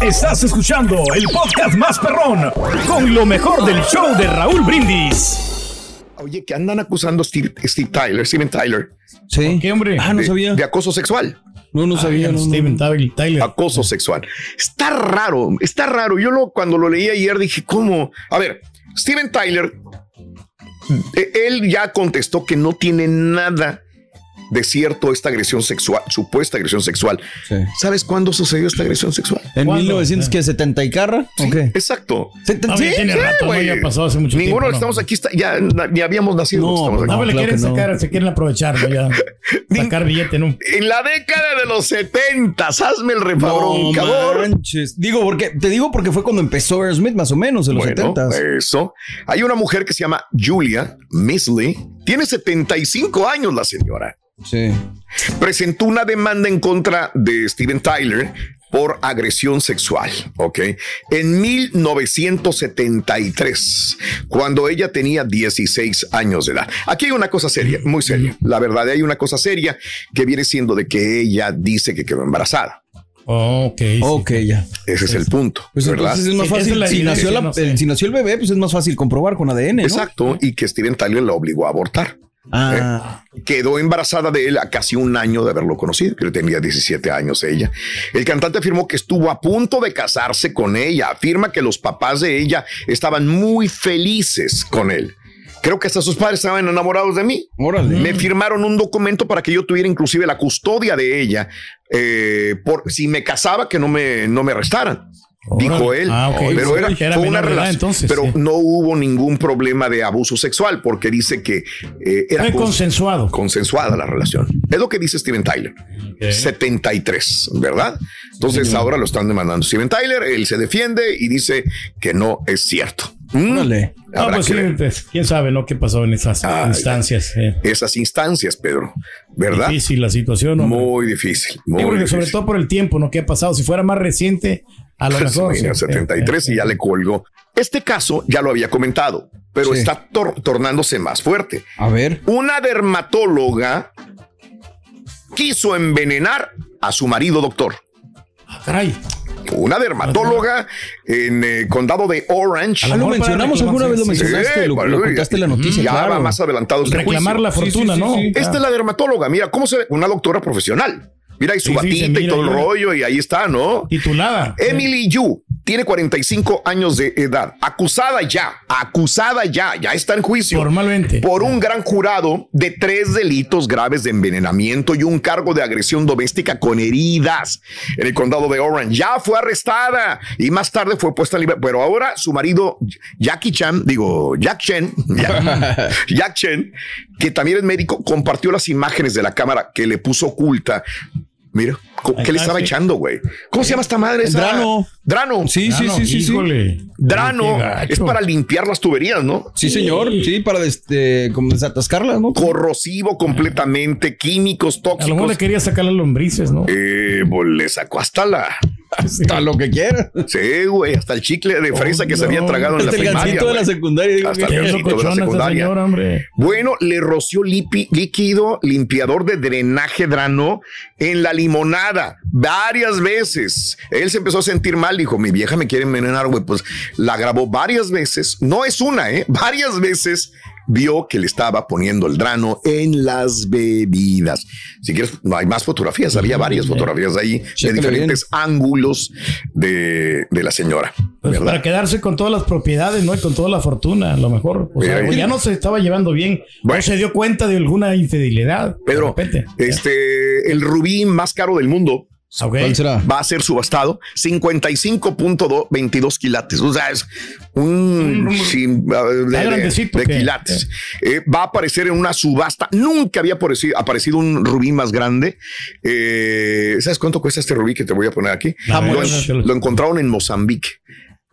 Estás escuchando el podcast más perrón con lo mejor del show de Raúl Brindis. Oye, que andan acusando a Steve, Steve Tyler, Steven Tyler. Sí. ¿Qué hombre? Ah, no de, sabía. de acoso sexual. No, no sabía. Ay, no, no. Steven Tyler. Tyler. Acoso sexual. Está raro, está raro. Yo lo, cuando lo leí ayer dije, ¿cómo? A ver, Steven Tyler, eh, él ya contestó que no tiene nada de cierto esta agresión sexual, supuesta agresión sexual. Sí. ¿Sabes cuándo sucedió esta agresión sexual? ¿En ¿Cuándo? 1970 y carra? Exacto. No, ¿Sí? tiene rato, ¿no? güey. Ya pasó hace mucho Ninguno tiempo. de que estamos aquí, está- ya, ya habíamos nacido. No, estamos aquí. No, me le claro quieren no. sacar, se quieren aprovechar, ¿no? Ya. Sacar billete, ¿no? En la década de los 70, hazme el refabrón, No cabrón. manches. Digo, porque, te digo porque fue cuando empezó Aerosmith, más o menos, en los Bueno, 70 eso. Hay una mujer que se llama Julia Misley. Tiene 75 años la señora. Sí. Presentó una demanda en contra de Steven Tyler por agresión sexual, ¿ok? En 1973, cuando ella tenía 16 años de edad. Aquí hay una cosa seria, muy seria. La verdad, hay una cosa seria que viene siendo de que ella dice que quedó embarazada. Oh, ok. sí. Ok, ya. Ese es el punto, Pues ¿verdad? entonces es más fácil. es la si, nació evidencia, la- no sé. el- si nació el bebé, pues es más fácil comprobar con ADN, ¿no? Exacto, y que Steven Tyler la obligó a abortar. Ah, Quedó embarazada de él a casi un año de haberlo conocido, que tenía 17 años ella. El cantante afirmó que estuvo a punto de casarse con ella. Afirma que los papás de ella estaban muy felices con él. Creo que hasta sus padres estaban enamorados de mí. órale. Me firmaron un documento para que yo tuviera inclusive la custodia de ella, eh, por si me casaba que no me, no me arrestaran. Dijo él, Ah, pero era, Era fue una relación, entonces, pero sí. no hubo ningún problema de abuso sexual porque dice que eh, era Fue consensuado. consensuada la relación. Es lo que dice Steven Tyler. 73, ¿verdad? Entonces ahora lo están demandando Steven Tyler, él se defiende y dice que no es cierto. Mm. No, pues que sí, pues, quién sabe, ¿no? ¿Qué pasó en esas Ay, instancias? eh. esas instancias, Pedro, ¿verdad? Difícil la situación, hombre. Muy difícil, muy porque sobre difícil. todo por el tiempo, ¿no? ¿Qué ha pasado? Si fuera más reciente, a lo Pues, mejor. mira, sí. 73 y ya le colgó. Este caso ya lo había comentado, pero Sí. está tor- tornándose más fuerte. A ver. Una dermatóloga quiso envenenar a su marido doctor. Ah, caray. Una dermatóloga en el condado de Orange. Ah, lo mencionamos alguna vez, lo mencionaste, lo, lo contaste la noticia. Ya claro. va más adelantado este Reclamar juicio. la fortuna, sí, sí, ¿no? sí. Esta es la dermatóloga. Mira cómo se ve. Una doctora profesional. Mira, y su Sí, sí, batita y todo el rollo, y ahí está, ¿no? Titulada. Emily Yu tiene 45 años de edad, acusada ya, acusada ya, ya está en juicio. Formalmente. Por un gran jurado de tres delitos graves de envenenamiento y un cargo de agresión doméstica con heridas en el condado de Orange. Ya fue arrestada y más tarde fue puesta en libertad. Pero ahora su marido, Jackie Chan, digo, Jack Chen, Jack, Jack Chen, que también es médico, compartió las imágenes de la cámara que le puso oculta. Mira, ¿qué le estaba echando, güey? ¿Cómo se llama esta madre? esa? Drano. Drano. Sí, sí, sí, sí, híjole. Drano es para limpiar las tuberías, ¿no? Sí, señor. Sí, para este, como desatascarlas, ¿no? Corrosivo completamente, químicos A lo mejor tóxicos. le quería sacar las lombrices, ¿no? Eh, pues le sacó hasta la. Hasta lo que quiera. Sí, güey, hasta el chicle de fresa que se había tragado en la Hasta el primaria. gancito de la secundaria. digo Hasta el gancito de la secundaria. señora, hombre. Bueno, le roció lipi- líquido limpiador de drenaje drano en la limonada varias veces. Él se empezó a sentir mal, dijo, mi vieja me quiere envenenar, güey. Pues la grabó varias veces. No es una, ¿eh? Varias veces vio que le estaba poniendo el drano en las bebidas. Si quieres, no hay más fotografías, había varias fotografías ahí de diferentes ángulos de, de la señora. Pues para quedarse con todas las propiedades, ¿no? Y con toda la fortuna, a lo mejor. O sea, ya no se estaba llevando bien. Bueno. No se dio cuenta de alguna infidelidad. de Pedro, repente. este, el rubí más caro del mundo Ok. ¿Cuál será? va a ser subastado 55.22 quilates. O sea, es un sin- de, de- grandecito de que- quilates. Eh, va a aparecer en una subasta. Nunca había aparecido, aparecido un rubí más grande. Eh, ¿Sabes cuánto cuesta este rubí que te voy a poner aquí? Ah, lo, bueno, en- lo encontraron en Mozambique.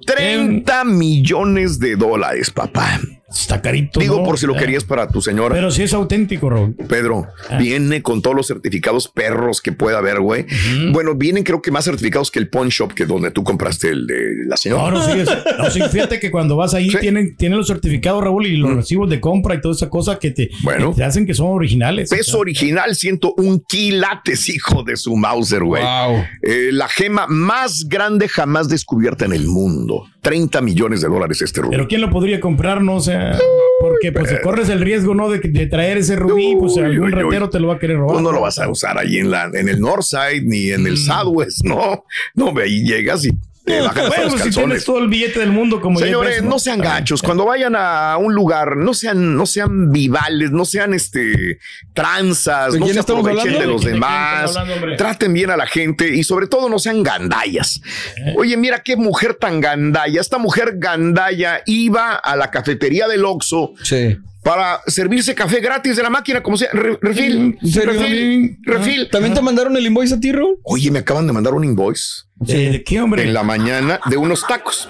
30 millones de dólares, papá. Está carito. Digo ¿no? por si lo Ah, querías para tu señora. Pero sí es auténtico, Raúl. Pedro, Ah. viene con todos los certificados perros que pueda haber, güey. Bueno, vienen creo que más certificados que el pawn shop que donde tú compraste el de la señora. No, no, sí, no, sí, fíjate que cuando vas ahí Sí. tienen, tienen los certificados, Raúl, y los recibos de compra y toda esa cosa que te, Bueno. que te hacen que son originales. Peso O sea, original, 101 quilates, hijo de su Mauser, güey. Wow. Eh, la gema más grande jamás descubierta en el mundo. 30 millones de dólares este rubí. Pero ¿quién lo podría comprar? No o sea, porque pues si corres el riesgo, ¿no? De, de traer ese rubí, pues algún uy, uy. ratero te lo va a querer robar. Tú no lo vas a usar ahí en, la, en el Northside ni en el Southwest, no. No, ve, ahí llegas y Bueno, los pues, si tienes todo el billete del mundo como Señores, no sean gachos. Cuando vayan a un lugar, no sean, no sean vivales, no sean este tranzas, ¿De no se aprovechen hablando? de los ¿De quién demás. hablando? Traten bien a la gente y sobre todo no sean gandallas. Eh. Oye, mira qué mujer tan gandalla. Esta mujer gandalla iba a la cafetería del Oxxo Sí. Para servirse café gratis de la máquina, como sea, re- refil, refil, refil. ¿También te mandaron el invoice a ti, Raúl? Oye, me acaban de mandar un invoice ¿De, de qué, hombre? en la mañana de unos tacos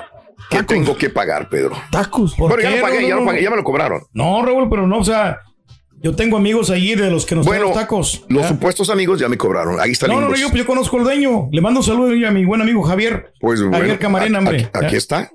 que tengo que pagar, Pedro. Tacos. ¿Por Bueno, ya qué, lo pagué, Raúl? ya lo No, pagué, ya me lo cobraron. No, Raúl, pero no, o sea, yo tengo amigos allí de los que nos Bueno, traen los tacos. los supuestos amigos ya me cobraron. Ahí está el No, no, no, yo, yo conozco al dueño. Le mando un saludo a mi buen amigo Javier. Pues Javier bueno, Camarena, hombre. Aquí, está.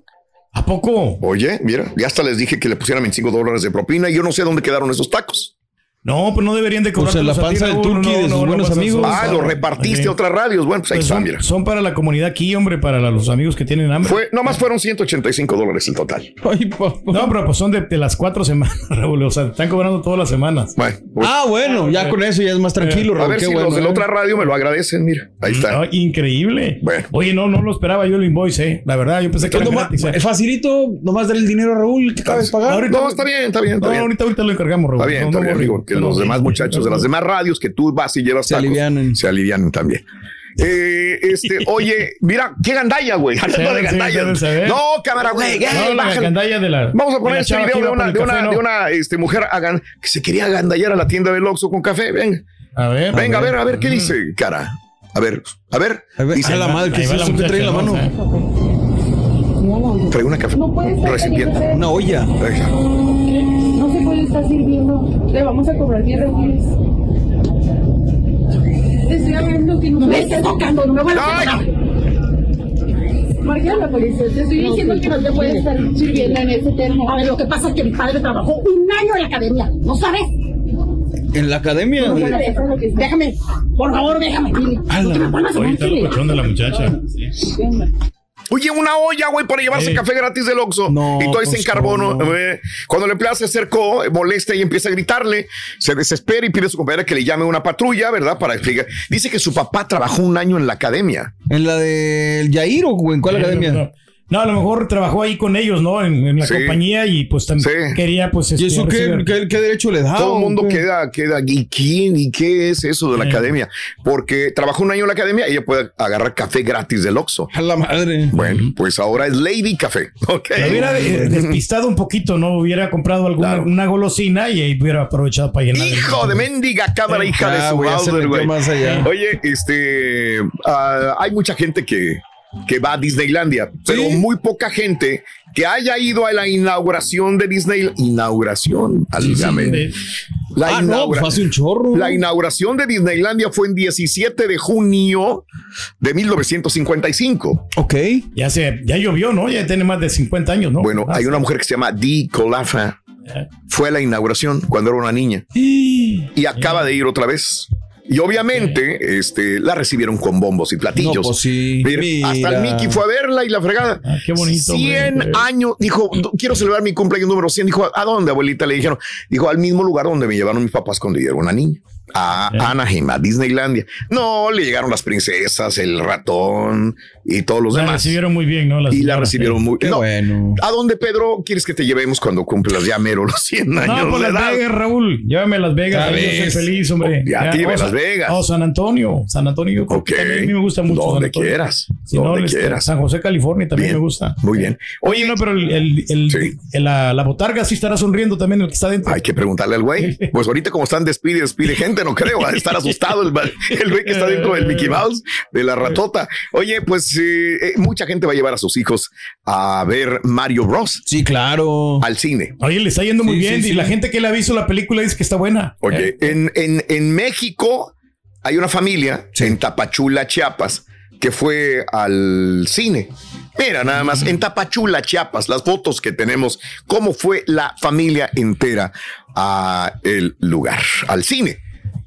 ¿A poco? Oye, mira, ya hasta les dije que le pusieran 25 dólares de propina y yo no sé dónde quedaron esos tacos. No, pues no deberían de cobrar. Pues en la panza del Turqui de sus buenos amigos. Ah, los repartiste a otras radios. Bueno, pues ahí está, son, mira. son para la comunidad aquí, hombre, para la- los amigos que tienen hambre. Fue, nomás fueron 185 dólares el total. Ay, papá. No, pero pues son de, de las cuatro semanas, Raúl. O sea, te están cobrando todas las semanas. Bueno, pues, Ah, bueno, ya con eso ya es más tranquilo, a Raúl. ver Qué si bueno. los de la ¿eh? otra radio me lo agradecen. Mira, ahí está. Increíble. Bueno. Oye, no, no lo esperaba yo el invoice, eh. La verdad, yo pensé que era Pues nomás- gratis. eh. facilito, nomás darle el dinero a Raúl que acabas de pagar. Ahorita- No, está bien, está bien, está No, bien. ahorita, ahorita lo encargamos, Raúl. Está bien, No, está no bien, que No, los no, demás no, muchachos de las demás radios que tú vas y llevas Se tacos, alivianen. se alivianen también. Eh, este, oye, mira, qué gandalla, güey. Hablando de gandalla. No, cámara, güey. No, la bájale. gandalla de la. Vamos a poner este video que de una, de una, café, ¿no? de una este, mujer agan- que se quería agandallar a la tienda del Oxxo con café. Venga, A ver. venga, a ver, a ver, ¿qué dice, cara? A ver, a ver. A ver, Dice, a la madre, ¿qué Ahí es eso que trae en la mano? ¿no? trae una café. recipiente. Una olla. Venga. Está sirviendo. Le vamos a cobrar 10 refiles. Te estoy hablando que no me estés tocando, no me vuelvas a tocar. Marca a la policía, te estoy diciendo que no te puedes estar sirviendo en ese termo. A ver, lo que pasa es que mi padre trabajó un año en la academia, ¿no sabes? En la academia. No, bueno, lo Déjame, por favor, déjame. dile. No te me vuelvas a Oye, está mentir. locochón de la muchacha. Oye, una olla, güey, para llevarse Eh. café gratis del Oxxo. No, y todo se pues, encargó, ¿no? ¿cómo? Eh, Cuando el empleado se acercó, molesta y empieza a gritarle, se desespera y pide a su compañera que le llame una patrulla, ¿verdad? Para explicar. Dice que su papá trabajó un año en la academia. En la del Yair o en cuál academia. No, a lo mejor trabajó ahí con ellos, ¿no? En, en la Sí. compañía y pues también Sí. quería, pues. ¿Y este, eso qué, recibir- qué- qué derecho le da? Todo el mundo qué? queda, queda, ¿y quién? ¿Y qué es eso de la Eh. academia? Porque trabajó un año en la academia, ella puede agarrar café gratis del Oxxo. A la madre. Bueno, pues ahora es Lady Café. Ok. Lo hubiera eh, despistado un poquito, ¿no? Hubiera comprado alguna Claro. una golosina y ahí hubiera aprovechado para llenar. Hijo de mendiga cámara, hija de Ah, su. Oye, este, ah, hay mucha gente que, que va a Disneylandia, pero muy poca gente que haya ido a la inauguración de Disney. Inauguración, de- La, Ah, no, inaugura- fue hace un chorro. la inauguración de Disneylandia fue en 17 de junio de 1955. Ok. Ya se, ya llovió, ¿no? Ya tiene más de 50 años, ¿no? Bueno, Ah, hay una mujer que se llama Dee Colafa. Fue a la inauguración cuando era una niña y acaba de ir otra vez. Y obviamente, este, la recibieron con bombos y platillos. No, pues sí. Mira, Hasta el. Mickey fue a verla y la fregada. Ah, qué bonito, 100 hombre. años. Dijo, quiero celebrar mi cumpleaños número 100. Dijo, ¿a dónde, abuelita? Le dijeron, dijo, al mismo lugar donde me llevaron mis papás cuando yo era una niña. A Anaheim, a Disneylandia. No, le llegaron las princesas, el ratón y todos los La demás. recibieron muy bien, ¿no? Las Y la recibieron sí. muy no, bueno. ¿A dónde, Pedro, quieres que te llevemos cuando cumplas ya mero los 100 años No, por de Las edad? Vegas, Raúl. Llévame a Las Vegas. Yo soy feliz, hombre. Ya, a ti, ve o Las Sa- Vegas. O San Antonio. San Antonio. yo creo que también a mí me gusta mucho. San Donde quieras. Si donde este, quieras. San José, California también Bien, me gusta. Muy bien. Oye, no, pero el, el- el- Sí. el- la, la botarga sí estará sonriendo también el que está dentro. Hay que preguntarle al güey. Pues ahorita como están despide, despide gente, no creo. Va a estar asustado el, el güey que está dentro del Mickey Mouse, de la ratota. Oye, pues eh, eh, mucha gente va a llevar a sus hijos a ver Mario Bros. Sí, claro. al cine. Oye, le está yendo muy Sí, bien. sí, y sí. la gente que le ha visto la película dice que está buena. Oye, ¿Eh? en, en, en México hay una familia en Tapachula, Chiapas, que fue al cine. Mira, nada más, en Tapachula, Chiapas, las fotos que tenemos, cómo fue la familia entera a el lugar, al cine.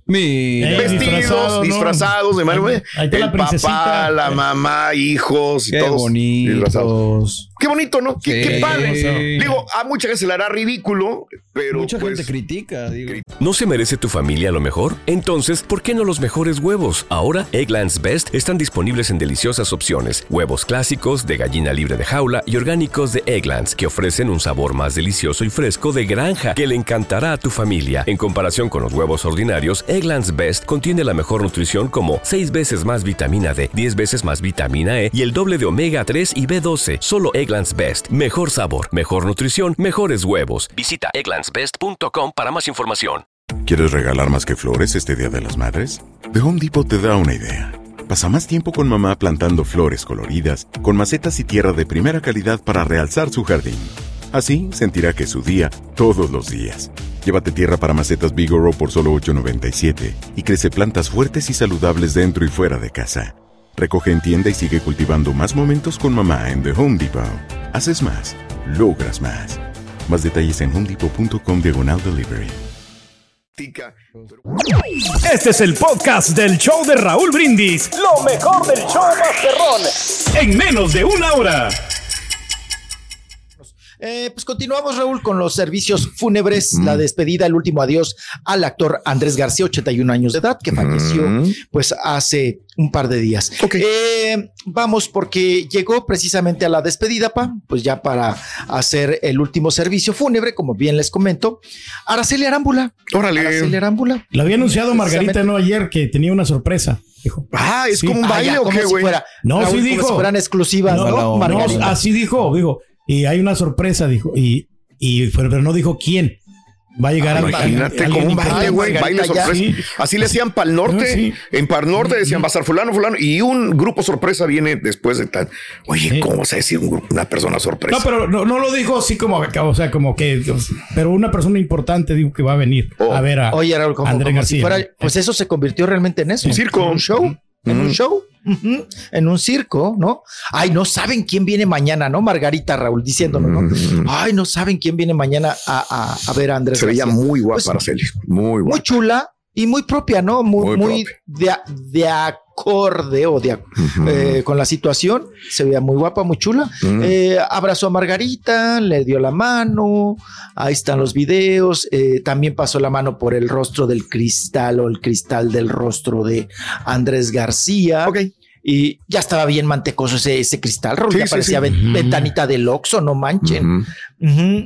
Mira. Eh, Vestidos, disfrazado, ¿no? disfrazados de Mario. Ahí- ahí está el papá, la mamá, hijos y Qué todos disfrazados. Qué bonito, ¿no? Qué, Sí. qué padre. Digo, a mucha gente se le hará ridículo, pero Mucha pues, gente critica, digo. ¿No se merece tu familia lo mejor? Entonces, ¿por qué no los mejores huevos? Ahora, Egglands Best están disponibles en deliciosas opciones. Huevos clásicos, de gallina libre de jaula y orgánicos de Egglands, que ofrecen un sabor más delicioso y fresco de granja que le encantará a tu familia. En comparación con los huevos ordinarios, Egglands Best contiene la mejor nutrición como 6 veces más vitamina D, 10 veces más vitamina E y el doble de omega 3 y B12. Solo Egglands Best. Mejor sabor, mejor nutrición, mejores huevos. Visita egglandsbest.com para más información. ¿Quieres regalar más que flores este Día de las Madres? The Home Depot te da una idea. Pasa más tiempo con mamá plantando flores coloridas, con macetas y tierra de primera calidad para realzar su jardín. Así sentirá que es su día todos los días. Llévate tierra para macetas Bigoro por solo $8.97 y crece plantas fuertes y saludables dentro y fuera de casa. Recoge en tienda y sigue cultivando más momentos con mamá en The Home Depot. Haces más, logras más. Más detalles en homedepot.com diagonal delivery. Este es el podcast del show de Raúl Brindis. Lo mejor del show Masterrón. En menos de una hora. Eh, pues continuamos, Raúl, con los servicios fúnebres, Mm. la despedida, el último adiós al actor Andrés García, 81 años de edad, que falleció Mm. pues hace un par de días. Ok. Eh, vamos, porque llegó precisamente a la despedida, pa, pues ya para hacer el último servicio fúnebre, como bien les comento, Araceli Arámbula. Órale. Araceli Arámbula. Lo había anunciado Margarita no ayer que tenía una sorpresa. Dijo. Ah, es Sí. como un Ah, baile ya, o como qué, si güey. fuera- No, Raúl, sí como dijo. si fueran exclusivas, ¿no? No, no, Margarita. así dijo, dijo. Y hay una sorpresa, dijo. Y, y pero, pero no dijo quién. Va a llegar Ah, al- Imagínate como un baile, güey, baile sorpresa. Sí. Así le hacían para el norte. Sí. En Par Norte decían va a estar fulano, fulano. Y un grupo sorpresa viene después de tal. Oye, Sí. ¿cómo se decir un una persona sorpresa? No, pero no, no lo dijo así como, o sea, como que, pero una persona importante dijo que va a venir Oh. a ver a Oye, Raúl, como, Andrés como si García. fuera, pues eso se convirtió realmente en eso. Un circo. Un show. En un show. Ujú. En un circo, ¿no? Ay, no saben quién viene mañana, ¿no? Margarita Raúl diciéndolo, ¿no? Ay, no saben quién viene mañana a, a- a ver a Andrés. se veía García. muy guapa Pues, Araceli. Muy muy guapa. chula y muy propia, ¿no? Muy, Muy muy de, de acorde o de, eh, con la situación. Se veía muy guapa, muy chula. Eh, abrazó a Margarita, le dio la mano. Ahí están los videos. eh, también pasó la mano por el rostro del cristal o el cristal del rostro de Andrés García. Ok. Y ya estaba bien mantecoso ese, ese cristal, Raúl. Sí, ya sí, parecía sí. ven- Ujú. ventanita del Oxxo, no manchen.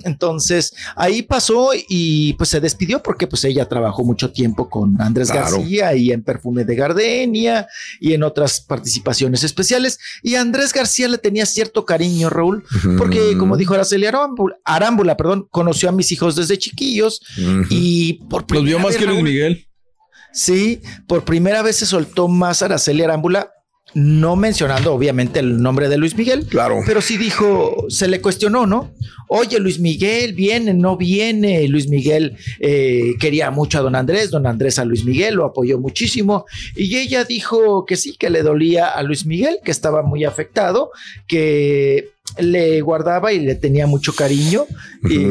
Entonces ahí pasó y pues se despidió porque pues ella trabajó mucho tiempo con Andrés Claro. García y en Perfume de Gardenia y en otras participaciones especiales. Y a Andrés García le tenía cierto cariño, Raúl, porque como dijo Araceli Arámbula, Arámbula, perdón, conoció a mis hijos desde chiquillos y por Los vio más vez, que Luis Miguel. Sí, por primera vez se soltó más Araceli Arámbula, no mencionando obviamente el nombre de Luis Miguel, Claro. pero sí dijo, se le cuestionó, ¿no? Oye, Luis Miguel, viene, no viene. Luis Miguel eh, quería mucho a don Andrés, don Andrés a Luis Miguel, lo apoyó muchísimo. Y ella dijo que sí, que le dolía a Luis Miguel, que estaba muy afectado, que le guardaba y le tenía mucho cariño. Y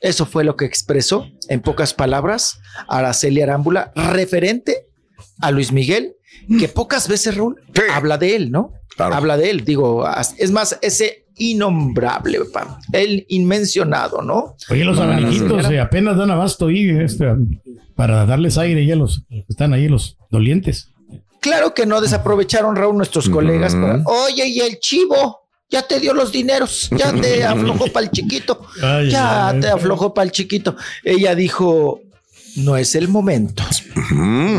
eso fue lo que expresó, en pocas palabras, Araceli Arámbula, referente a Luis Miguel, que pocas veces Raúl Sí. habla de él, ¿no? Claro. Habla de él, digo, es más, ese innombrable, papá, el inmencionado, ¿no? Oye, los no. eh, apenas dan abasto ahí este, para darles aire ya los que están ahí, los dolientes. Claro que no desaprovecharon, Raúl, nuestros colegas. para, Oye, y el chivo, ya te dio los dineros, ya te aflojó para el chiquito, Ay, ya te aflojó para el chiquito. Ella dijo, no es el momento. Mm,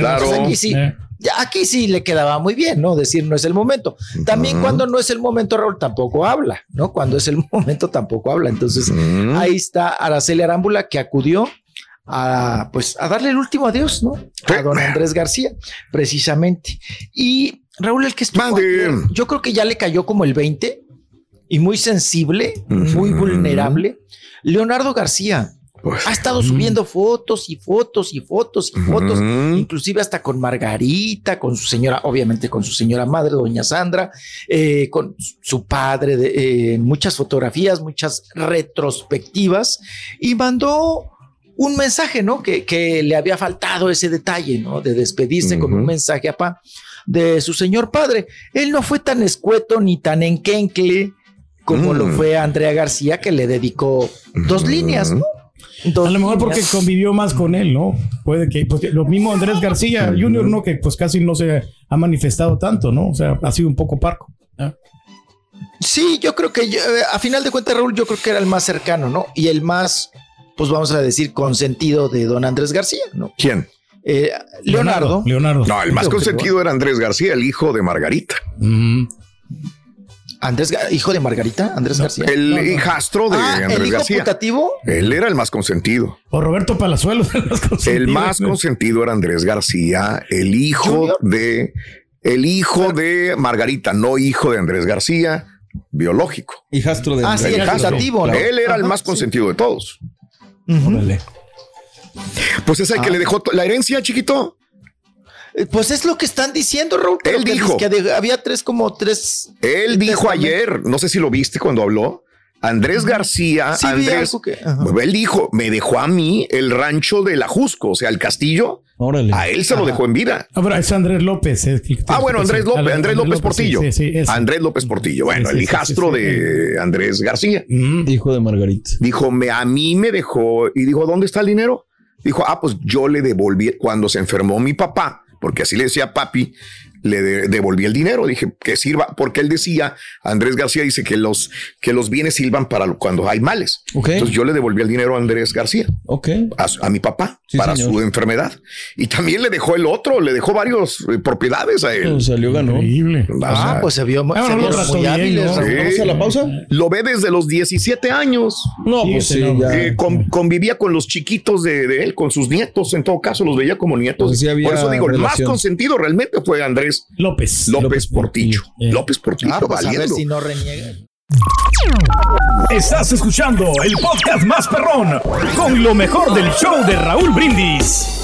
claro. Pues aquí sí, Eh. Aquí sí le quedaba muy bien, ¿no? Decir no es el momento. También cuando no es el momento, Raúl tampoco habla, ¿no? Cuando es el momento tampoco habla. Entonces, ahí está Araceli Arámbula que acudió a pues a darle el último adiós, ¿no? A don Andrés García, precisamente. Y Raúl, el que estuvo ayer, yo creo que ya le cayó como el 20 y muy sensible, muy vulnerable. Leonardo García Pues, ha estado subiendo fotos y fotos y fotos y fotos, inclusive hasta con Margarita, con su señora, obviamente con su señora madre, doña Sandra, eh, con su padre, de, eh, muchas fotografías, muchas retrospectivas, y mandó un mensaje, ¿no? Que, que le había faltado ese detalle, ¿no? De despedirse con un mensaje a pa de su señor padre. Él no fue tan escueto ni tan enquencle como Mm. lo fue Andrea García, que le dedicó dos líneas, ¿no? Dos A lo mejor porque convivió más con él, ¿no? Puede que, pues, lo mismo Andrés García Jr., ¿no? Que pues casi no se ha manifestado tanto, ¿no? O sea, ha sido un poco parco. ¿no? Sí, yo creo que yo, eh, a final de cuentas, Raúl, yo creo que era el más cercano, ¿no? Y el más, pues vamos a decir, consentido de don Andrés García, ¿no? ¿Quién? Eh, Leonardo. Leonardo. No, el más consentido era Andrés García, el hijo de Margarita. Mm. Andrés, hijo de Margarita, Andrés García. El No, no. hijastro de ah, el Andrés hijo García. putativo. Él era el más consentido. O Roberto Palazuelos. el más consentido. El más consentido era Andrés García, el hijo Junior. de el hijo de Margarita, no hijo de Andrés García, biológico. Hijastro de Ah, sí, El el hijastro. putativo. Él era el más sí. consentido de todos. Ujú. Órale. Pues es el que Ah. le dejó la herencia, chiquito. Eh, Pues es lo que están diciendo, Raúl. Él que dijo. que había tres, como tres. Él dijo ayer, no sé si lo viste cuando habló, Andrés García, Sí, Andrés, que- él dijo, me dejó a mí el rancho de la Jusco, o sea, el castillo, Órale. a él se lo dejó en vida. Ah, pero es Andrés López. es que- Ah, bueno, Andrés López, Andrés López Portillo. Sí, sí. Andrés López Portillo, bueno, Sí, el sí, sí, hijastro sí, sí. de Andrés García. Mm. Hijo de Margarita. Dijo, me, a mí me dejó, y dijo, ¿dónde está el dinero? Dijo, ah, pues yo le devolví, cuando se enfermó mi papá, porque así le decía papi, le de- devolví el dinero. Dije, que sirva, porque él decía, Andrés García dice que los, que los bienes sirvan para cuando hay males. Entonces yo le devolví el dinero a Andrés García, Ok. a, a mi papá, Sí, para señor. su enfermedad. Y también le dejó el otro, le dejó varios eh, propiedades a él. Pues salió ganó. Increíble. O Ah, sea, pues se vio, Ah, se no, muy hábiles. ¿no? Sí. ¿Vamos a la pausa? Lo ve desde los 17 años. No, Sí, pues sí, ya. Eh, con- convivía con los chiquitos de, de él, con sus nietos, en todo caso los veía como nietos. Pues sí Por eso digo, el más consentido realmente fue Andrés López. López, López Portillo. Portillo. Eh. López Portillo, Ah, pues a ver valiendo. si no reniega. Estás escuchando el podcast más perrón con lo mejor del show de Raúl Brindis.